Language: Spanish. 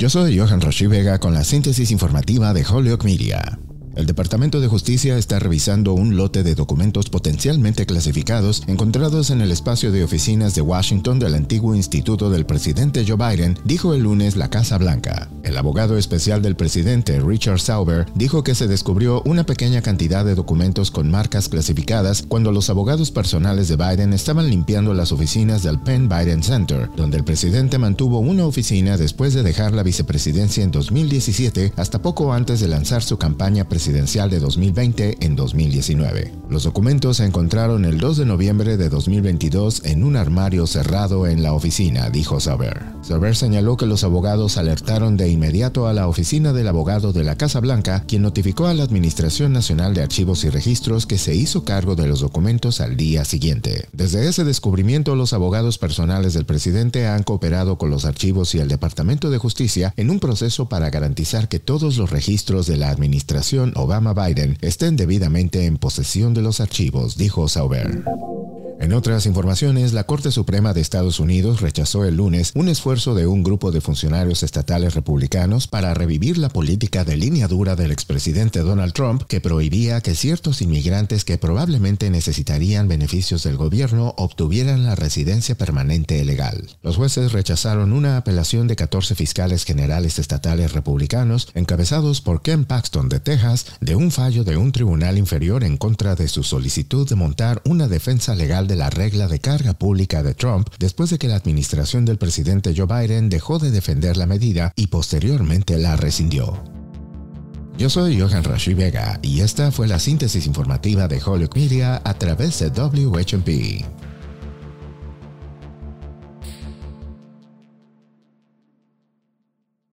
Yo soy Johan Roshi Vega con la síntesis informativa de Holyoke Media. El Departamento de Justicia está revisando un lote de documentos potencialmente clasificados encontrados en el espacio de oficinas de Washington del antiguo instituto del presidente Joe Biden, dijo el lunes la Casa Blanca. El abogado especial del presidente, Richard Sauber, dijo que se descubrió una pequeña cantidad de documentos con marcas clasificadas cuando los abogados personales de Biden estaban limpiando las oficinas del Penn Biden Center, donde el presidente mantuvo una oficina después de dejar la vicepresidencia en 2017 hasta poco antes de lanzar su campaña presidencial presidencial de 2020 en 2019. Los documentos se encontraron el 2 de noviembre de 2022 en un armario cerrado en la oficina, dijo Saber. Saber señaló que los abogados alertaron de inmediato a la oficina del abogado de la Casa Blanca, quien notificó a la Administración Nacional de Archivos y Registros que se hizo cargo de los documentos al día siguiente. Desde ese descubrimiento, los abogados personales del presidente han cooperado con los archivos y el Departamento de Justicia en un proceso para garantizar que todos los registros de la Administración Obama-Biden estén debidamente en posesión de los archivos, dijo Sauber. En otras informaciones, la Corte Suprema de Estados Unidos rechazó el lunes un esfuerzo de un grupo de funcionarios estatales republicanos para revivir la política de línea dura del expresidente Donald Trump que prohibía que ciertos inmigrantes que probablemente necesitarían beneficios del gobierno obtuvieran la residencia permanente legal. Los jueces rechazaron una apelación de 14 fiscales generales estatales republicanos encabezados por Ken Paxton de Texas de un fallo de un tribunal inferior en contra de su solicitud de montar una defensa legal de la regla de carga pública de Trump después de que la administración del presidente Joe Biden dejó de defender la medida y posteriormente la rescindió. Yo soy Johan Rashi Vega y esta fue la síntesis informativa de Holyoke Media a través de WHMP.